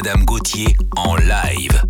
Madame Gauthier en live.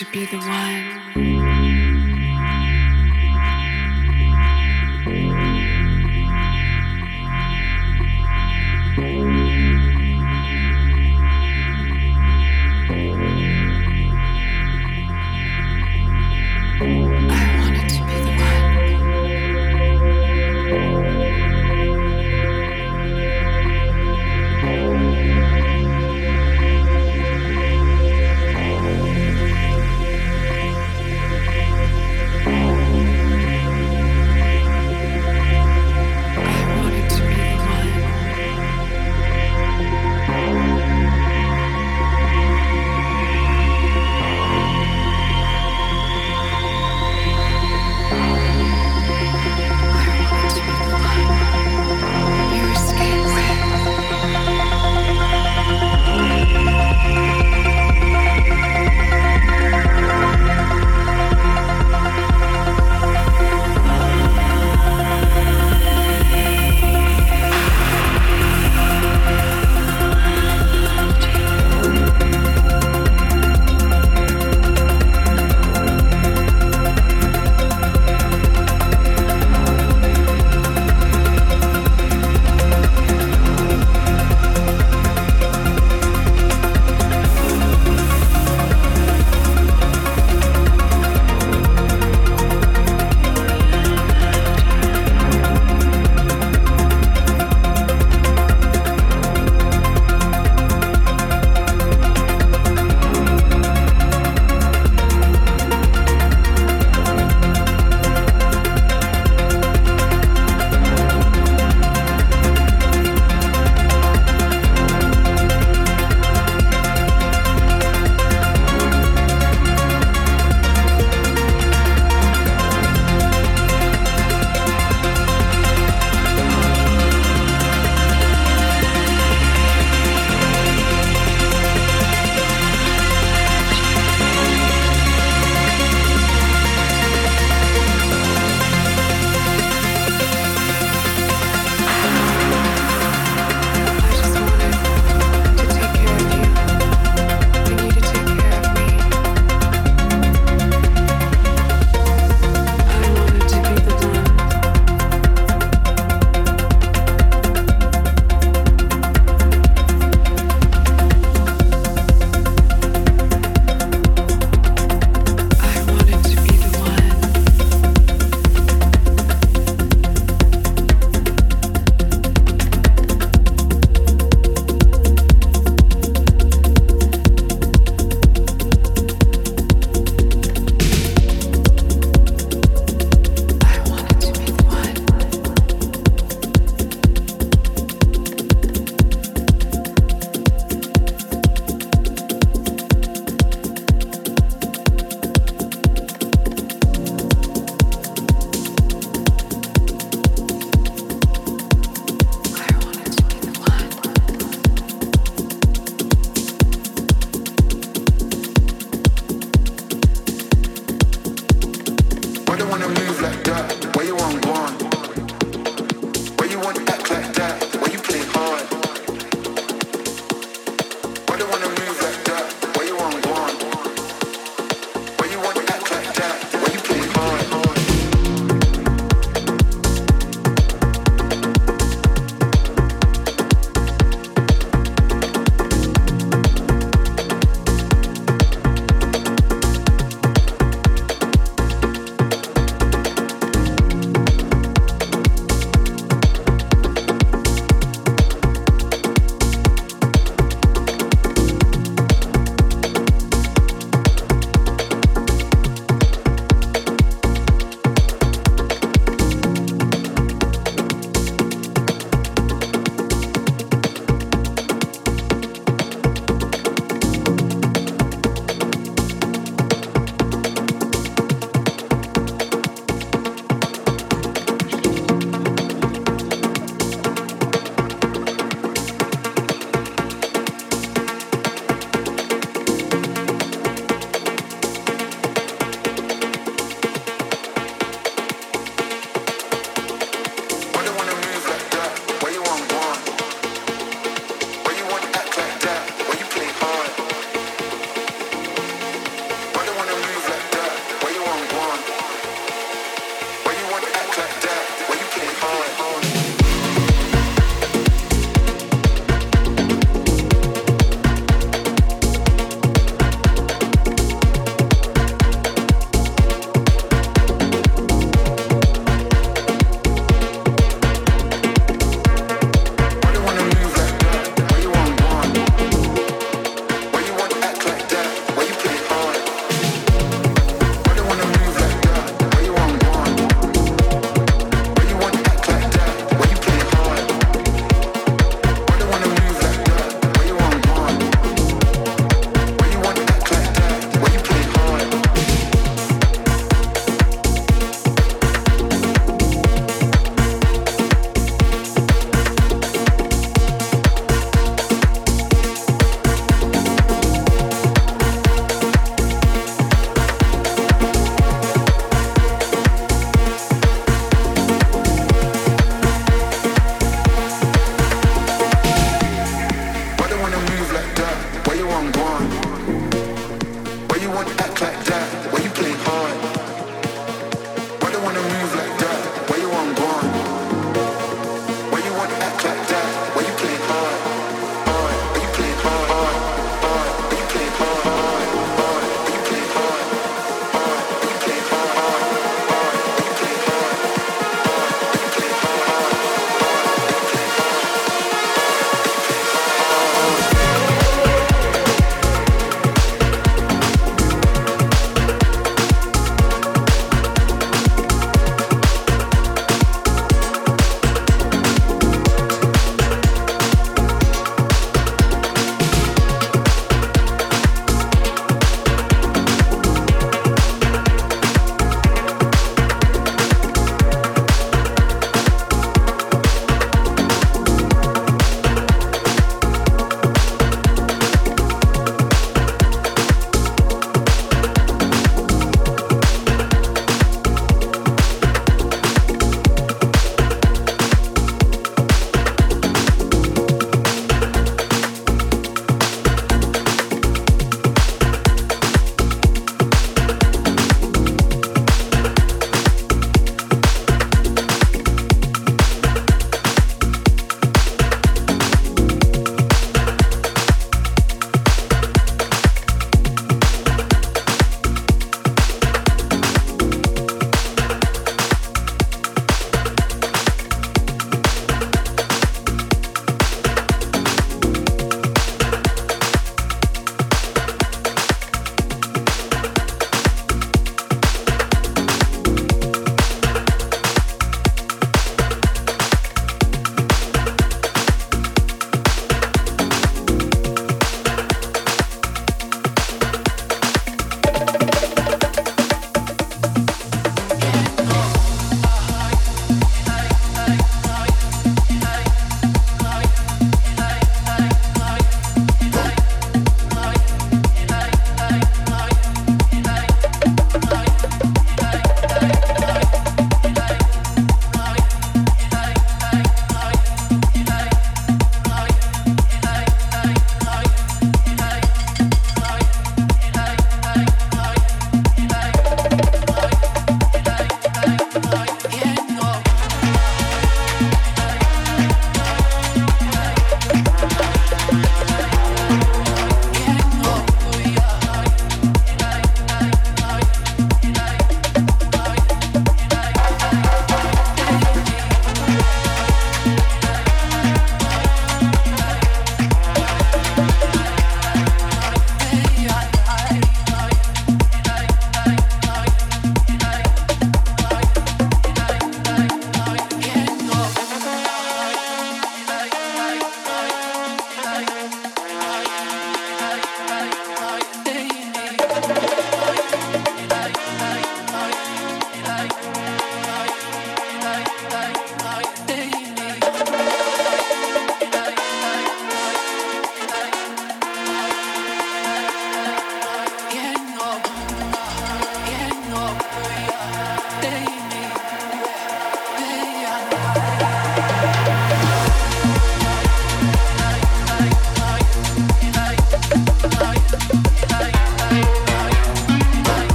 to be the one.